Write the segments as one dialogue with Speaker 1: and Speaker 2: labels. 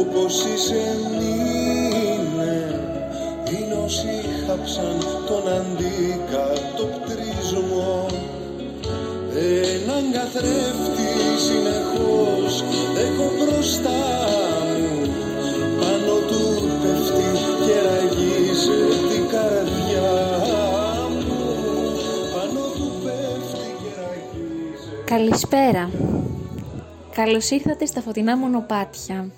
Speaker 1: όπως είσαι είναι Είναι όσοι χάψαν τον αντικατοπτρισμό Έναν καθρέφτη συνεχώς έχω μπροστά μου Πάνω του πέφτει και ραγίζει την καρδιά μου Πάνω του πέφτει και ραγίζει
Speaker 2: Καλησπέρα. Καλώς ήρθατε στα φωτεινά μονοπάτια.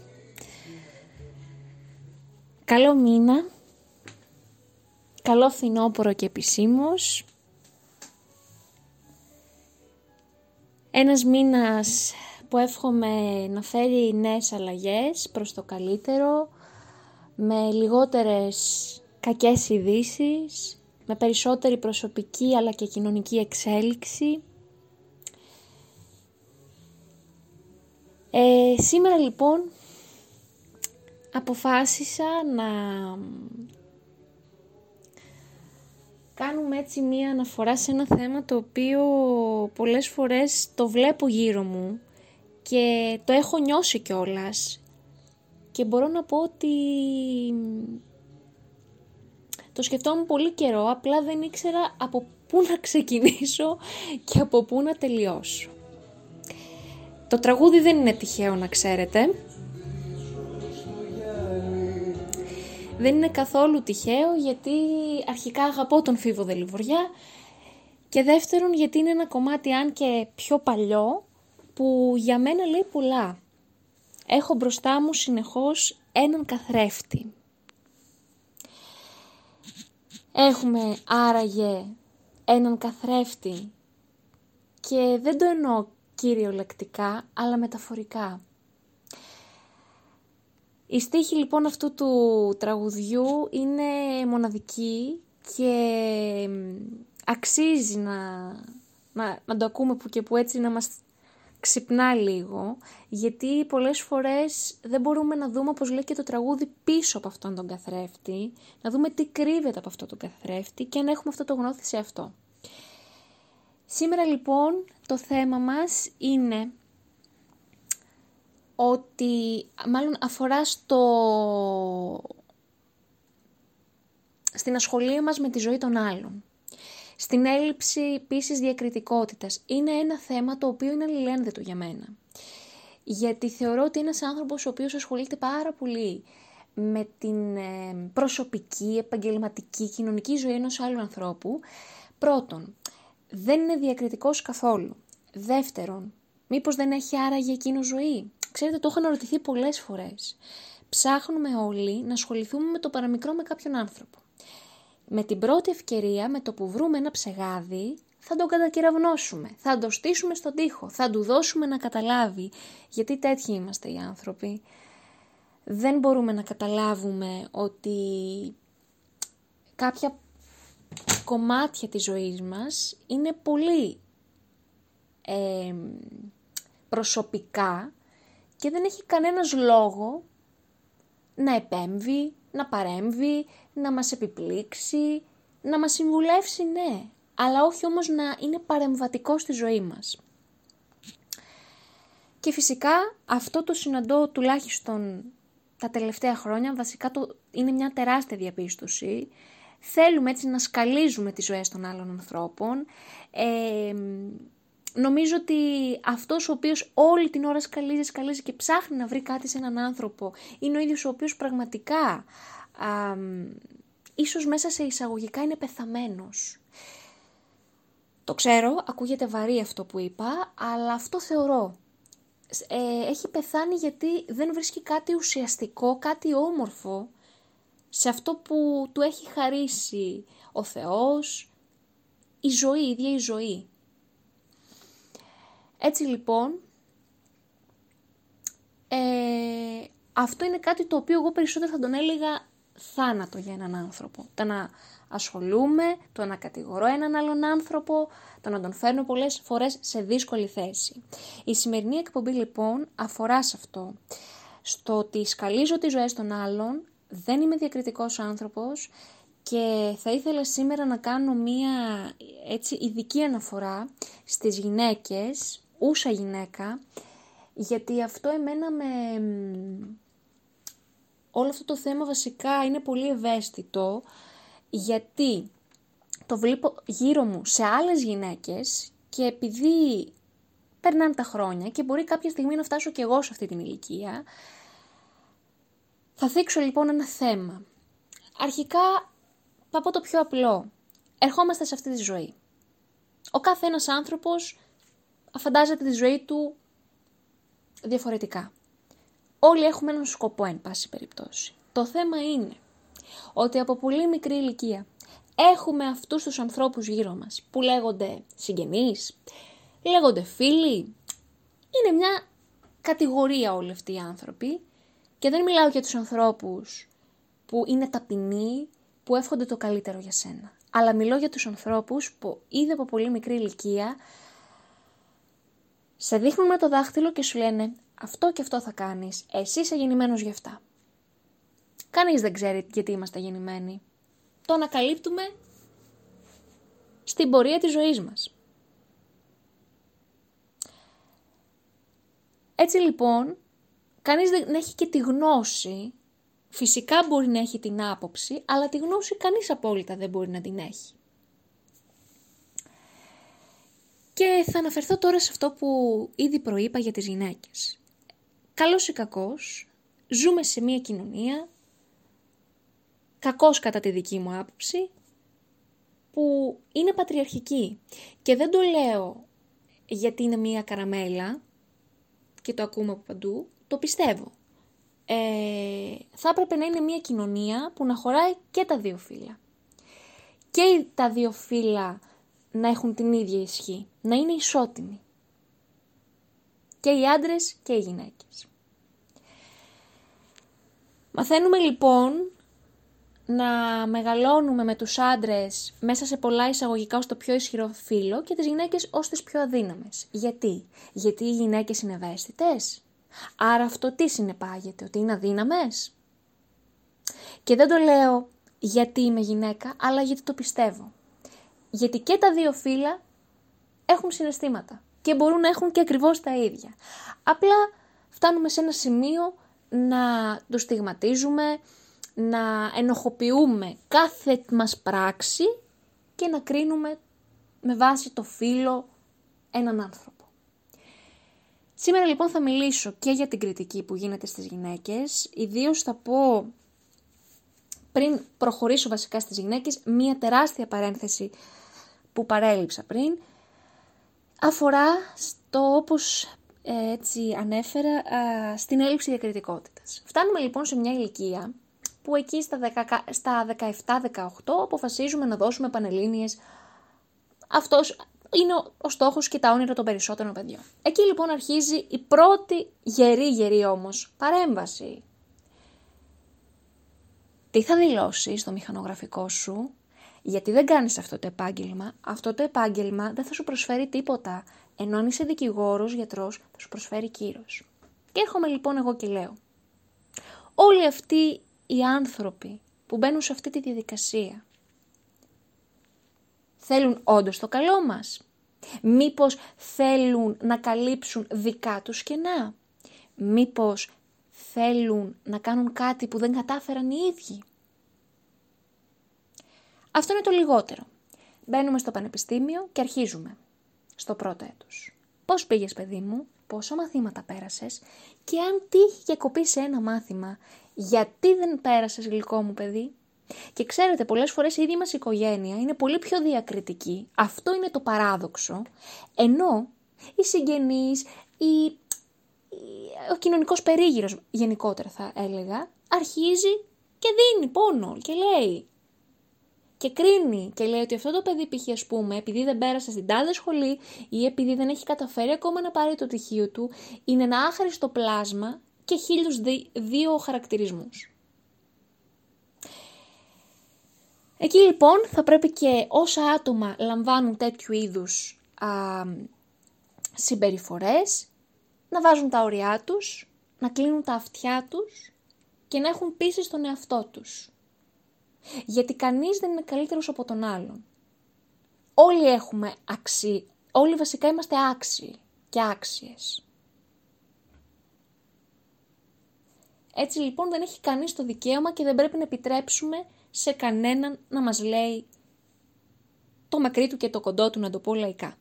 Speaker 2: Καλό μήνα. Καλό φθινόπωρο και επισήμως. Ένας μήνας που εύχομαι να φέρει νέες αλλαγές προς το καλύτερο, με λιγότερες κακές ειδήσεις, με περισσότερη προσωπική αλλά και κοινωνική εξέλιξη. Ε, σήμερα λοιπόν αποφάσισα να κάνουμε έτσι μία αναφορά σε ένα θέμα το οποίο πολλές φορές το βλέπω γύρω μου και το έχω νιώσει κιόλας και μπορώ να πω ότι το σκεφτόμουν πολύ καιρό, απλά δεν ήξερα από πού να ξεκινήσω και από πού να τελειώσω. Το τραγούδι δεν είναι τυχαίο να ξέρετε. Δεν είναι καθόλου τυχαίο γιατί αρχικά αγαπώ τον Φίβο Δελιβοριά και δεύτερον γιατί είναι ένα κομμάτι αν και πιο παλιό που για μένα λέει πολλά. Έχω μπροστά μου συνεχώς έναν καθρέφτη. Έχουμε άραγε έναν καθρέφτη και δεν το εννοώ κυριολεκτικά αλλά μεταφορικά. Η στίχη λοιπόν αυτού του τραγουδιού είναι μοναδική και αξίζει να, να, να το ακούμε που και που έτσι να μας ξυπνά λίγο, γιατί πολλές φορές δεν μπορούμε να δούμε, όπως λέει και το τραγούδι, πίσω από αυτόν τον καθρέφτη, να δούμε τι κρύβεται από αυτόν τον καθρέφτη και να έχουμε αυτό το γνώθι σε αυτό. Σήμερα λοιπόν το θέμα μας είναι ότι μάλλον αφορά στο... στην ασχολία μας με τη ζωή των άλλων. Στην έλλειψη επίσης διακριτικότητας. Είναι ένα θέμα το οποίο είναι αλληλένδετο για μένα. Γιατί θεωρώ ότι ένας άνθρωπος ο οποίος ασχολείται πάρα πολύ με την ε, προσωπική, επαγγελματική, κοινωνική ζωή ενός άλλου ανθρώπου, πρώτον, δεν είναι διακριτικός καθόλου. Δεύτερον, μήπως δεν έχει άραγε εκείνο ζωή; Ξέρετε, το έχω αναρωτηθεί πολλές φορές. Ψάχνουμε όλοι να ασχοληθούμε με το παραμικρό με κάποιον άνθρωπο. Με την πρώτη ευκαιρία, με το που βρούμε ένα ψεγάδι, θα τον κατακεραυνώσουμε, θα τον στήσουμε στον τοίχο, θα του δώσουμε να καταλάβει, γιατί τέτοιοι είμαστε οι άνθρωποι. Δεν μπορούμε να καταλάβουμε ότι κάποια κομμάτια της ζωής μας είναι πολύ ε, προσωπικά και δεν έχει κανένας λόγο να επέμβει, να παρέμβει, να μας επιπλήξει, να μας συμβουλεύσει, ναι, αλλά όχι όμως να είναι παρεμβατικό στη ζωή μας. Και φυσικά αυτό το συναντώ τουλάχιστον τα τελευταία χρόνια, βασικά το, είναι μια τεράστια διαπίστωση. Θέλουμε έτσι να σκαλίζουμε τις ζωές των άλλων ανθρώπων. Ε, νομίζω ότι αυτός ο οποίος όλη την ώρα σκαλίζει, σκαλίζει και ψάχνει να βρει κάτι σε έναν άνθρωπο, είναι ο ίδιος ο οποίος πραγματικά, α, ίσως μέσα σε εισαγωγικά είναι πεθαμένος. Το ξέρω, ακούγεται βαρύ αυτό που είπα, αλλά αυτό θεωρώ. Ε, έχει πεθάνει γιατί δεν βρίσκει κάτι ουσιαστικό, κάτι όμορφο σε αυτό που του έχει χαρίσει ο Θεός, η ζωή, η ίδια η ζωή. Έτσι λοιπόν, ε, αυτό είναι κάτι το οποίο εγώ περισσότερο θα τον έλεγα θάνατο για έναν άνθρωπο. Το να ασχολούμαι, το να κατηγορώ έναν άλλον άνθρωπο, το να τον φέρνω πολλές φορές σε δύσκολη θέση. Η σημερινή εκπομπή λοιπόν αφορά σε αυτό. Στο ότι σκαλίζω τις ζωές των άλλων, δεν είμαι διακριτικός άνθρωπος και θα ήθελα σήμερα να κάνω μία έτσι ειδική αναφορά στις γυναίκες, ούσα γυναίκα, γιατί αυτό εμένα με... Όλο αυτό το θέμα βασικά είναι πολύ ευαίσθητο, γιατί το βλέπω γύρω μου σε άλλες γυναίκες και επειδή περνάνε τα χρόνια και μπορεί κάποια στιγμή να φτάσω και εγώ σε αυτή την ηλικία, θα θίξω λοιπόν ένα θέμα. Αρχικά θα πω το πιο απλό. Ερχόμαστε σε αυτή τη ζωή. Ο κάθε ένας άνθρωπος φαντάζεται τη ζωή του διαφορετικά. Όλοι έχουμε έναν σκοπό, εν πάση περιπτώσει. Το θέμα είναι ότι από πολύ μικρή ηλικία έχουμε αυτούς τους ανθρώπους γύρω μας που λέγονται συγγενείς, λέγονται φίλοι. Είναι μια κατηγορία όλοι αυτοί οι άνθρωποι και δεν μιλάω για τους ανθρώπους που είναι ταπεινοί, που εύχονται το καλύτερο για σένα. Αλλά μιλώ για τους ανθρώπους που ήδη από πολύ μικρή ηλικία σε δείχνουν με το δάχτυλο και σου λένε αυτό και αυτό θα κάνεις, εσύ είσαι γεννημένος γι' αυτά. Κανείς δεν ξέρει γιατί είμαστε γεννημένοι. Το ανακαλύπτουμε στην πορεία της ζωής μας. Έτσι λοιπόν, κανείς δεν έχει και τη γνώση Φυσικά μπορεί να έχει την άποψη, αλλά τη γνώση κανείς απόλυτα δεν μπορεί να την έχει. Και θα αναφερθώ τώρα σε αυτό που ήδη προείπα για τις γυναίκες. Καλός ή κακός, ζούμε σε μια κοινωνία, κακός κατά τη δική μου άποψη, που είναι πατριαρχική. Και δεν το λέω γιατί είναι μια καραμέλα και το ακούμε από παντού, το πιστεύω ε, θα έπρεπε να είναι μια κοινωνία που να χωράει και τα δύο φύλλα. Και τα δύο φύλλα να έχουν την ίδια ισχύ, να είναι ισότιμοι. Και οι άντρες και οι γυναίκες. Μαθαίνουμε λοιπόν να μεγαλώνουμε με τους άντρες μέσα σε πολλά εισαγωγικά ως το πιο ισχυρό φύλλο και τις γυναίκες ως τις πιο αδύναμες. Γιατί; Γιατί οι γυναίκες είναι ευαίσθητες; Άρα αυτό τι συνεπάγεται, ότι είναι αδύναμες; Και δεν το λέω γιατί είμαι γυναίκα, αλλά γιατί το πιστεύω. Γιατί και τα δύο φύλλα έχουν συναισθήματα και μπορούν να έχουν και ακριβώς τα ίδια. Απλά φτάνουμε σε ένα σημείο να το στιγματίζουμε, να ενοχοποιούμε κάθε μας πράξη και να κρίνουμε με βάση το φύλλο έναν άνθρωπο. Σήμερα λοιπόν θα μιλήσω και για την κριτική που γίνεται στις γυναίκες, ιδίως θα πω πριν προχωρήσω βασικά στις γυναίκες, μία τεράστια παρένθεση που παρέλειψα πριν, αφορά στο όπως ε, έτσι ανέφερα στην έλλειψη διακριτικότητας. Φτάνουμε λοιπόν σε μια ηλικία που εκεί στα, 17-18 αποφασίζουμε να δώσουμε πανελλήνιες αυτός είναι ο στόχος και τα όνειρα των περισσότερων παιδιών. Εκεί λοιπόν αρχίζει η πρώτη γερή γερή όμως παρέμβαση. Τι θα δηλώσει στο μηχανογραφικό σου, γιατί δεν κάνεις αυτό το επάγγελμα, αυτό το επάγγελμα δεν θα σου προσφέρει τίποτα, ενώ αν είσαι δικηγόρος, γιατρός, θα σου προσφέρει κύρος. Και έρχομαι λοιπόν εγώ και λέω, όλοι αυτοί οι άνθρωποι που μπαίνουν σε αυτή τη διαδικασία, Θέλουν όντως το καλό μας; Μήπως θέλουν να καλύψουν δικά τους κενά; Μήπως θέλουν να κάνουν κάτι που δεν κατάφεραν οι ίδιοι; Αυτό είναι το λιγότερο. Μπαίνουμε στο πανεπιστήμιο και αρχίζουμε. Στο πρώτο έτος. Πώς πήγες παιδί μου, πόσα μαθήματα πέρασες; Και αν τύχει και κοπείς σε ένα μάθημα, γιατί δεν πέρασες γλυκό μου παιδί, και ξέρετε, πολλές φορές η ίδια μας οικογένεια είναι πολύ πιο διακριτική. Αυτό είναι το παράδοξο. Ενώ οι συγγενείς, η... ο κοινωνικός περίγυρος γενικότερα θα έλεγα, αρχίζει και δίνει πόνο και λέει και κρίνει και λέει ότι αυτό το παιδί π.χ. ας πούμε επειδή δεν πέρασε στην τάδε σχολή ή επειδή δεν έχει καταφέρει ακόμα να πάρει το τυχείο του είναι ένα άχρηστο πλάσμα και χίλιους δύο χαρακτηρισμούς. Εκεί λοιπόν θα πρέπει και όσα άτομα λαμβάνουν τέτοιου είδους α, συμπεριφορές να βάζουν τα ωριά τους, να κλείνουν τα αυτιά τους και να έχουν πίστη στον εαυτό τους. Γιατί κανείς δεν είναι καλύτερος από τον άλλον. Όλοι έχουμε αξί, όλοι βασικά είμαστε άξιοι και άξιες. Έτσι λοιπόν δεν έχει κανείς το δικαίωμα και δεν πρέπει να επιτρέψουμε σε κανέναν να μας λέει το μακρύ του και το κοντό του να το πω λαϊκά.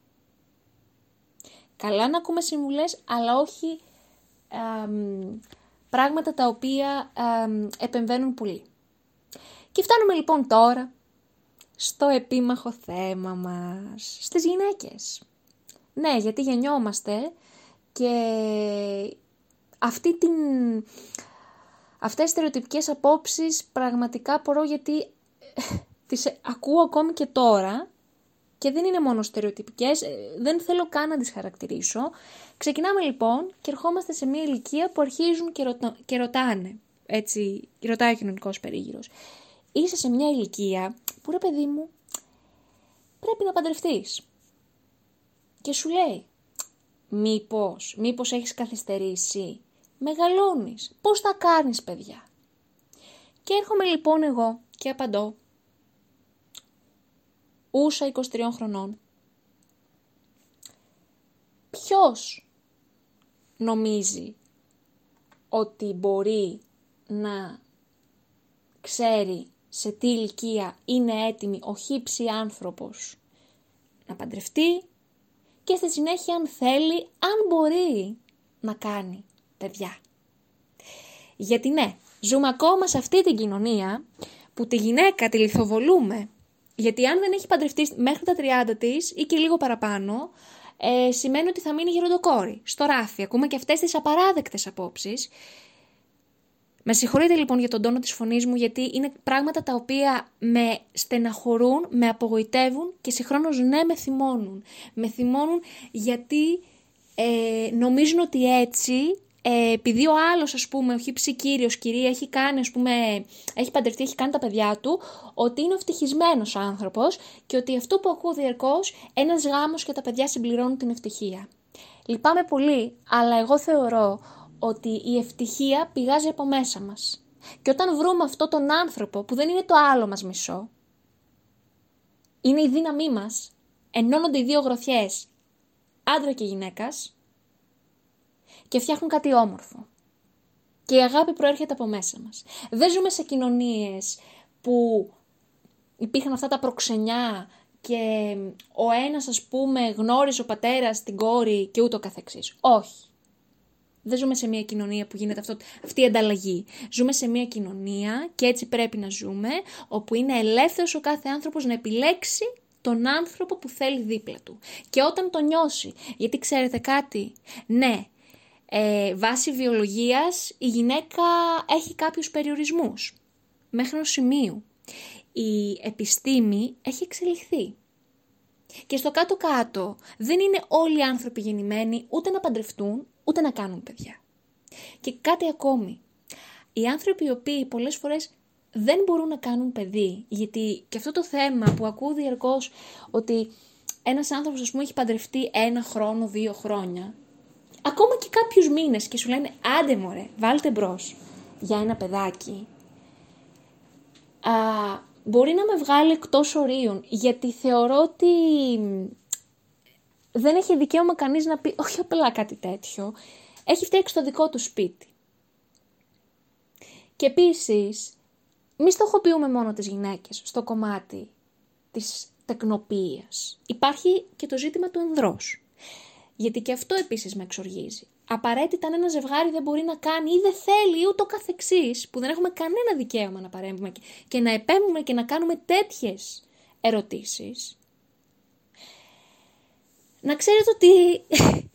Speaker 2: Καλά να ακούμε συμβουλές, αλλά όχι πράγματα τα οποία επεμβαίνουν πολύ. Και φτάνουμε λοιπόν τώρα στο επίμαχο θέμα μας, στις γυναίκες. Ναι, γιατί γεννιόμαστε και αυτή την... αυτές τις στερεοτυπικές απόψεις πραγματικά μπορώ γιατί τις ακούω ακόμη και τώρα και δεν είναι μόνο στερεοτυπικές, ε, δεν θέλω καν να τις χαρακτηρίσω. Ξεκινάμε λοιπόν και ερχόμαστε σε μια ηλικία που αρχίζουν και, και ρωτάνε, έτσι, ρωτάει ο κοινωνικός περίγυρος. Είσαι σε μια ηλικία που ρε παιδί μου πρέπει να παντρευτείς. Και σου λέει, μήπως, μήπως έχεις καθυστερήσει, μεγαλώνεις, πώς θα κάνεις παιδιά; Και έρχομαι λοιπόν εγώ και απαντώ, ούσα 23 χρονών. Ποιος νομίζει ότι μπορεί να ξέρει σε τι ηλικία είναι έτοιμη ο χύψη άνθρωπος να παντρευτεί και στη συνέχεια αν θέλει, αν μπορεί να κάνει παιδιά. Γιατί ναι, ζούμε ακόμα σε αυτή την κοινωνία που τη γυναίκα τη λιθοβολούμε γιατί αν δεν έχει παντρευτεί μέχρι τα 30 της ή και λίγο παραπάνω, ε, σημαίνει ότι θα μείνει γεροντοκόρη. Στο ράφι, ακούμε και αυτές τις απαράδεκτες απόψεις. Με συγχωρείτε λοιπόν για τον τόνο της φωνής μου γιατί είναι πράγματα τα οποία με στεναχωρούν, με απογοητεύουν και συγχρόνως ναι με θυμώνουν. Με θυμώνουν γιατί ε, νομίζουν ότι έτσι ε, επειδή ο άλλος, ας πούμε, ο χύψη κύριο, κυρία, έχει κάνει, ας πούμε, έχει παντρευτεί, έχει κάνει τα παιδιά του, ότι είναι ο ευτυχισμένος άνθρωπος και ότι αυτό που ακούω διαρκώς, ένας γάμος και τα παιδιά συμπληρώνουν την ευτυχία. Λυπάμαι πολύ, αλλά εγώ θεωρώ ότι η ευτυχία πηγάζει από μέσα μας. Και όταν βρούμε αυτό τον άνθρωπο που δεν είναι το άλλο μας μισό, είναι η δύναμή μας, ενώνονται οι δύο γροθιές, άντρα και γυναίκας, και φτιάχνουν κάτι όμορφο. Και η αγάπη προέρχεται από μέσα μας. Δεν ζούμε σε κοινωνίες που υπήρχαν αυτά τα προξενιά και ο ένας ας πούμε γνώριζε ο πατέρας την κόρη και ούτω καθεξής. Όχι. Δεν ζούμε σε μια κοινωνία που γίνεται αυτό, αυτή η ανταλλαγή. Ζούμε σε μια κοινωνία και έτσι πρέπει να ζούμε, όπου είναι ελεύθερος ο κάθε άνθρωπος να επιλέξει τον άνθρωπο που θέλει δίπλα του. Και όταν το νιώσει, γιατί ξέρετε κάτι, ναι, ε, βάσει βιολογίας η γυναίκα έχει κάποιους περιορισμούς μέχρι ενός σημείου. Η επιστήμη έχει εξελιχθεί. Και στο κάτω-κάτω δεν είναι όλοι οι άνθρωποι γεννημένοι ούτε να παντρευτούν ούτε να κάνουν παιδιά. Και κάτι ακόμη. Οι άνθρωποι οι οποίοι πολλές φορές δεν μπορούν να κάνουν παιδί, γιατί και αυτό το θέμα που ακούω διαρκώς ότι ένας άνθρωπος ας πούμε έχει παντρευτεί ένα χρόνο, δύο χρόνια ακόμα και κάποιους μήνες και σου λένε άντε μωρέ, βάλτε μπρος για ένα παιδάκι, α, μπορεί να με βγάλει εκτός ορίων, γιατί θεωρώ ότι δεν έχει δικαίωμα κανείς να πει όχι απλά κάτι τέτοιο, έχει φτιάξει το δικό του σπίτι. Και επίσης, μη στοχοποιούμε μόνο τις γυναίκες στο κομμάτι της τεκνοποίησης. Υπάρχει και το ζήτημα του ανδρός. Γιατί και αυτό επίσης με εξοργίζει. Απαραίτητα αν ένα ζευγάρι δεν μπορεί να κάνει ή δεν θέλει ούτω καθεξής, που δεν έχουμε κανένα δικαίωμα να παρέμβουμε και να επέμβουμε και να κάνουμε τέτοιες ερωτήσεις. Να ξέρετε ότι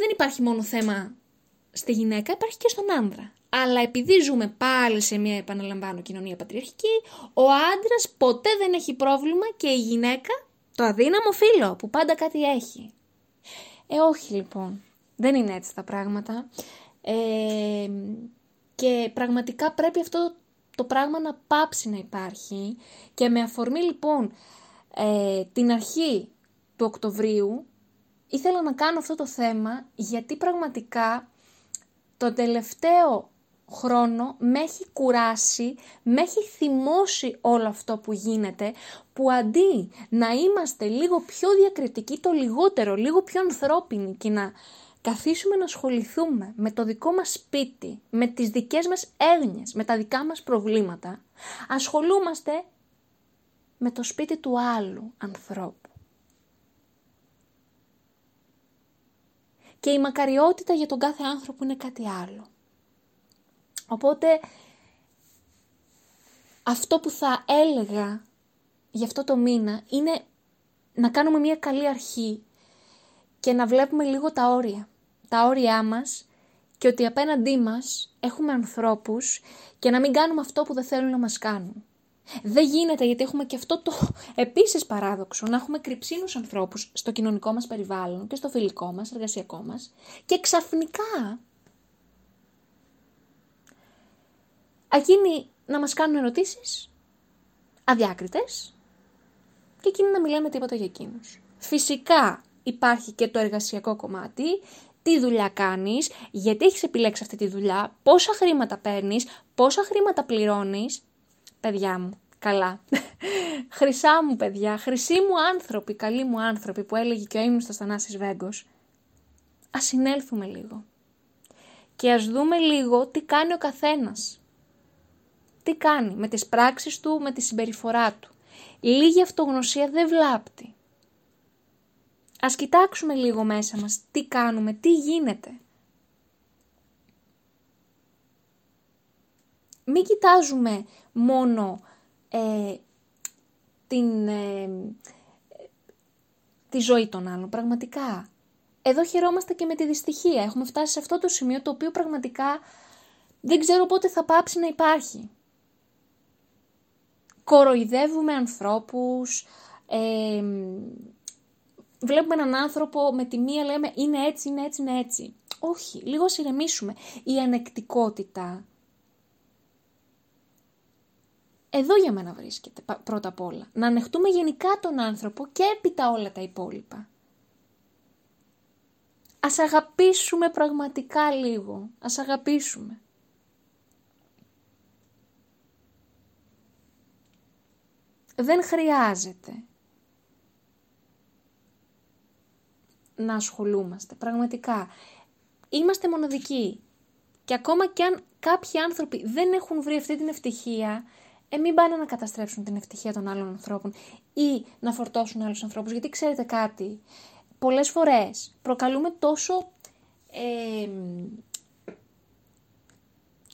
Speaker 2: δεν υπάρχει μόνο θέμα στη γυναίκα, υπάρχει και στον άνδρα. Αλλά επειδή ζούμε πάλι σε μια επαναλαμβάνω κοινωνία πατριαρχική, ο άντρας ποτέ δεν έχει πρόβλημα και η γυναίκα το αδύναμο φίλο που πάντα κάτι έχει. Ε, όχι λοιπόν. Δεν είναι έτσι τα πράγματα. Ε, και πραγματικά πρέπει αυτό το πράγμα να πάψει να υπάρχει και με αφορμή λοιπόν ε, την αρχή του Οκτωβρίου ήθελα να κάνω αυτό το θέμα γιατί πραγματικά το τελευταίο χρόνο με έχει κουράσει, με έχει θυμώσει όλο αυτό που γίνεται, που αντί να είμαστε λίγο πιο διακριτικοί, το λιγότερο, λίγο πιο ανθρώπινοι και να καθίσουμε να ασχοληθούμε με το δικό μας σπίτι, με τις δικές μας έγνοιες, με τα δικά μας προβλήματα, ασχολούμαστε με το σπίτι του άλλου ανθρώπου. Και η μακαριότητα για τον κάθε άνθρωπο είναι κάτι άλλο. Οπότε αυτό που θα έλεγα για αυτό το μήνα είναι να κάνουμε μια καλή αρχή και να βλέπουμε λίγο τα όρια. Τα όρια μας και ότι απέναντί μας έχουμε ανθρώπους και να μην κάνουμε αυτό που δεν θέλουν να μας κάνουν. Δεν γίνεται γιατί έχουμε και αυτό το επίσης παράδοξο να έχουμε κρυψίνους ανθρώπους στο κοινωνικό μας περιβάλλον και στο φιλικό μας, εργασιακό μας και ξαφνικά εκείνοι να μας κάνουν ερωτήσεις αδιάκριτες και εκείνοι να μιλάνε τίποτα για εκείνους. Φυσικά υπάρχει και το εργασιακό κομμάτι, τι δουλειά κάνεις, γιατί έχεις επιλέξει αυτή τη δουλειά, πόσα χρήματα παίρνεις, πόσα χρήματα πληρώνεις. Παιδιά μου, καλά. Χρυσά μου παιδιά, χρυσοί μου άνθρωποι, καλοί μου άνθρωποι που έλεγε και ο ύμνος στα Θανάσης Βέγκος. Ας συνέλθουμε λίγο. Και ας δούμε λίγο τι κάνει ο καθένας τι κάνει με τις πράξεις του, με τη συμπεριφορά του. Λίγη αυτογνωσία δεν βλάπτει. Ας κοιτάξουμε λίγο μέσα μας τι κάνουμε, τι γίνεται. Μην κοιτάζουμε μόνο ε, την, ε, τη ζωή των άλλων, πραγματικά. Εδώ χαιρόμαστε και με τη δυστυχία. Έχουμε φτάσει σε αυτό το σημείο το οποίο πραγματικά δεν ξέρω πότε θα πάψει να υπάρχει κοροϊδεύουμε ανθρώπους, ε, βλέπουμε έναν άνθρωπο με τη μία λέμε είναι έτσι, είναι έτσι, είναι έτσι. Όχι, λίγο συρεμήσουμε. Η ανεκτικότητα εδώ για μένα βρίσκεται πρώτα απ' όλα. Να ανεχτούμε γενικά τον άνθρωπο και έπειτα όλα τα υπόλοιπα. Ας αγαπήσουμε πραγματικά λίγο. Ας αγαπήσουμε. δεν χρειάζεται να ασχολούμαστε. Πραγματικά. Είμαστε μοναδικοί. Και ακόμα κι αν κάποιοι άνθρωποι δεν έχουν βρει αυτή την ευτυχία, ε, μην πάνε να καταστρέψουν την ευτυχία των άλλων ανθρώπων ή να φορτώσουν άλλους ανθρώπους. Γιατί ξέρετε κάτι, πολλές φορές προκαλούμε τόσο ε,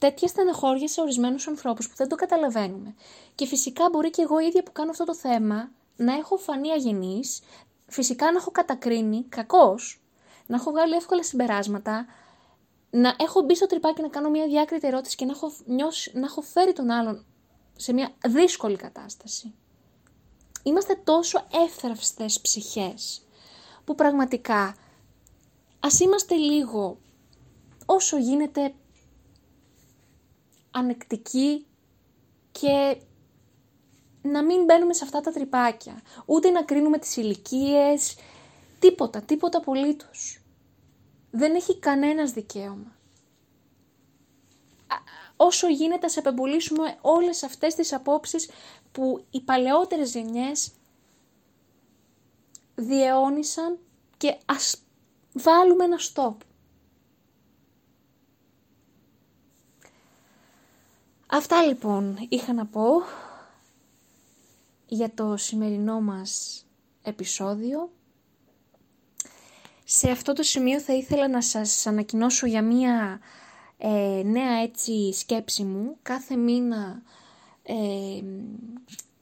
Speaker 2: τέτοια στεναχώρια σε ορισμένους ανθρώπους που δεν το καταλαβαίνουμε. Και φυσικά μπορεί και εγώ ίδια που κάνω αυτό το θέμα να έχω φανεί αγενής, φυσικά να έχω κατακρίνει κακώς, να έχω βγάλει εύκολα συμπεράσματα, να έχω μπει στο τρυπάκι να κάνω μια διάκριτη ερώτηση και να έχω, νιώσει, να έχω φέρει τον άλλον σε μια δύσκολη κατάσταση. Είμαστε τόσο εύθραυστες ψυχές που πραγματικά ας είμαστε λίγο όσο γίνεται ανεκτικοί και να μην μπαίνουμε σε αυτά τα τρυπάκια. Ούτε να κρίνουμε τις ηλικίες, τίποτα, τίποτα απολύτως. Δεν έχει κανένας δικαίωμα. Όσο γίνεται σε απεμπολίσουμε όλες αυτές τις απόψεις που οι παλαιότερες γενιές διαιώνισαν και ας βάλουμε ένα stop. Αυτά λοιπόν είχα να πω για το σημερινό μας επεισόδιο. Σε αυτό το σημείο θα ήθελα να σας ανακοινώσω για μία ε, νέα έτσι σκέψη μου. Κάθε μήνα ε,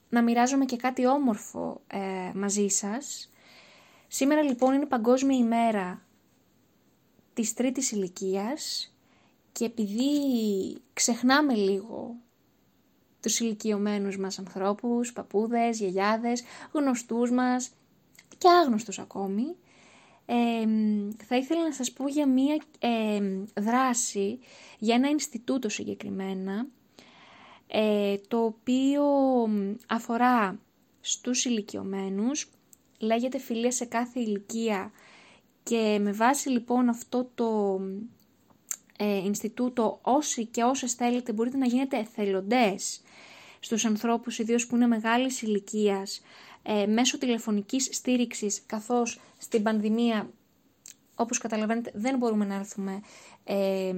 Speaker 2: να μοιράζομαι και κάτι όμορφο ε, μαζί σας. Σήμερα λοιπόν είναι Παγκόσμια ημέρα της τρίτης ηλικίας και επειδή ξεχνάμε λίγο τους ηλικιωμένους μας ανθρώπους, παππούδες, γιαγιάδες, γνωστούς μας και άγνωστους ακόμη, θα ήθελα να σας πω για μία δράση, για ένα Ινστιτούτο συγκεκριμένα, ε, το οποίο αφορά στους ηλικιωμένους, λέγεται φιλία σε κάθε ηλικία και με βάση λοιπόν αυτό το ε, Ινστιτούτο όσοι και όσες θέλετε μπορείτε να γίνετε εθελοντές στους ανθρώπους ιδίως που είναι μεγάλης ηλικίας ε, μέσω τηλεφωνικής στήριξης καθώς στην πανδημία όπως καταλαβαίνετε δεν μπορούμε να έρθουμε ε,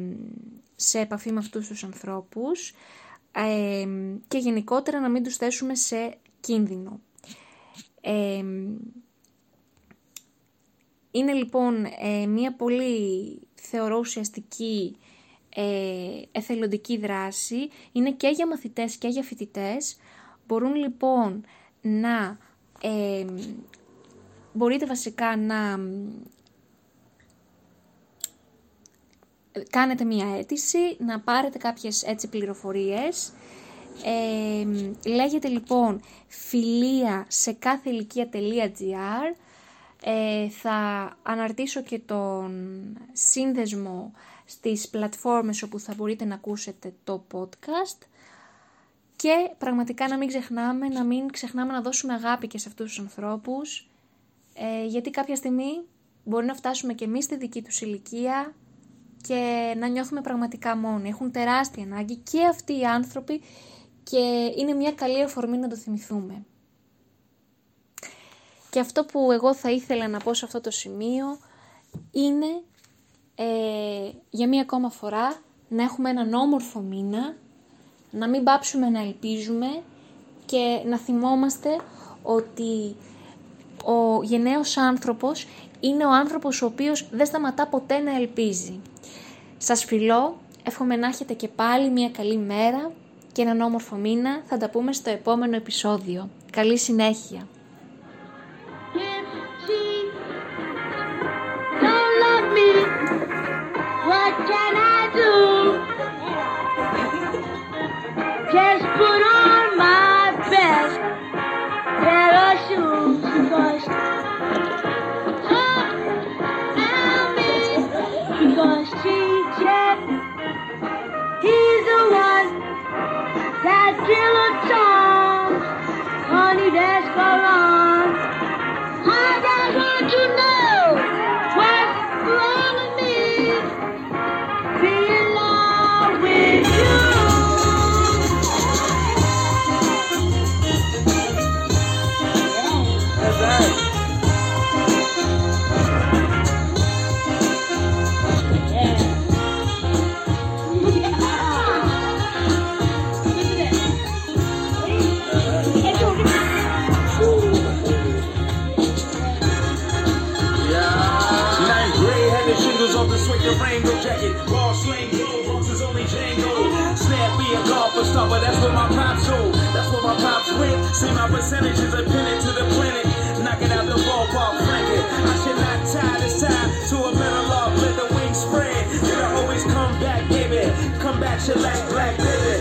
Speaker 2: σε επαφή με αυτούς τους ανθρώπους ε, και γενικότερα να μην τους θέσουμε σε κίνδυνο. είναι λοιπόν μια πολύ θεωρώ ουσιαστική εθελοντική δράση, είναι και για μαθητές και για φοιτητές. Μπορούν λοιπόν να μπορείτε βασικά να κάνετε μία αίτηση, να πάρετε κάποιες έτσι πληροφορίες. λέγεται λοιπόν φιλία σε κάθε ηλικία.gr ε, θα αναρτήσω και τον σύνδεσμο στις πλατφόρμες όπου θα μπορείτε να ακούσετε το podcast και πραγματικά να μην ξεχνάμε, να μην ξεχνάμε να δώσουμε αγάπη και σε αυτούς τους ανθρώπους, ε, γιατί κάποια στιγμή μπορεί να φτάσουμε και εμείς στη δική τους ηλικία και να νιώθουμε πραγματικά μόνοι. Έχουν τεράστια ανάγκη και αυτοί οι άνθρωποι και είναι μια καλή αφορμή να το θυμηθούμε. Και αυτό που εγώ θα ήθελα να πω σε αυτό το σημείο είναι ε, για μία ακόμα φορά να έχουμε έναν όμορφο μήνα να μην πάψουμε να ελπίζουμε και να θυμόμαστε ότι ο γενναίος άνθρωπος είναι ο άνθρωπος ο οποίος δεν σταματά ποτέ να ελπίζει. Σας φιλώ, εύχομαι να έχετε και πάλι μια καλή μέρα και έναν όμορφο μήνα. Θα τα πούμε στο επόμενο επεισόδιο. Καλή συνέχεια.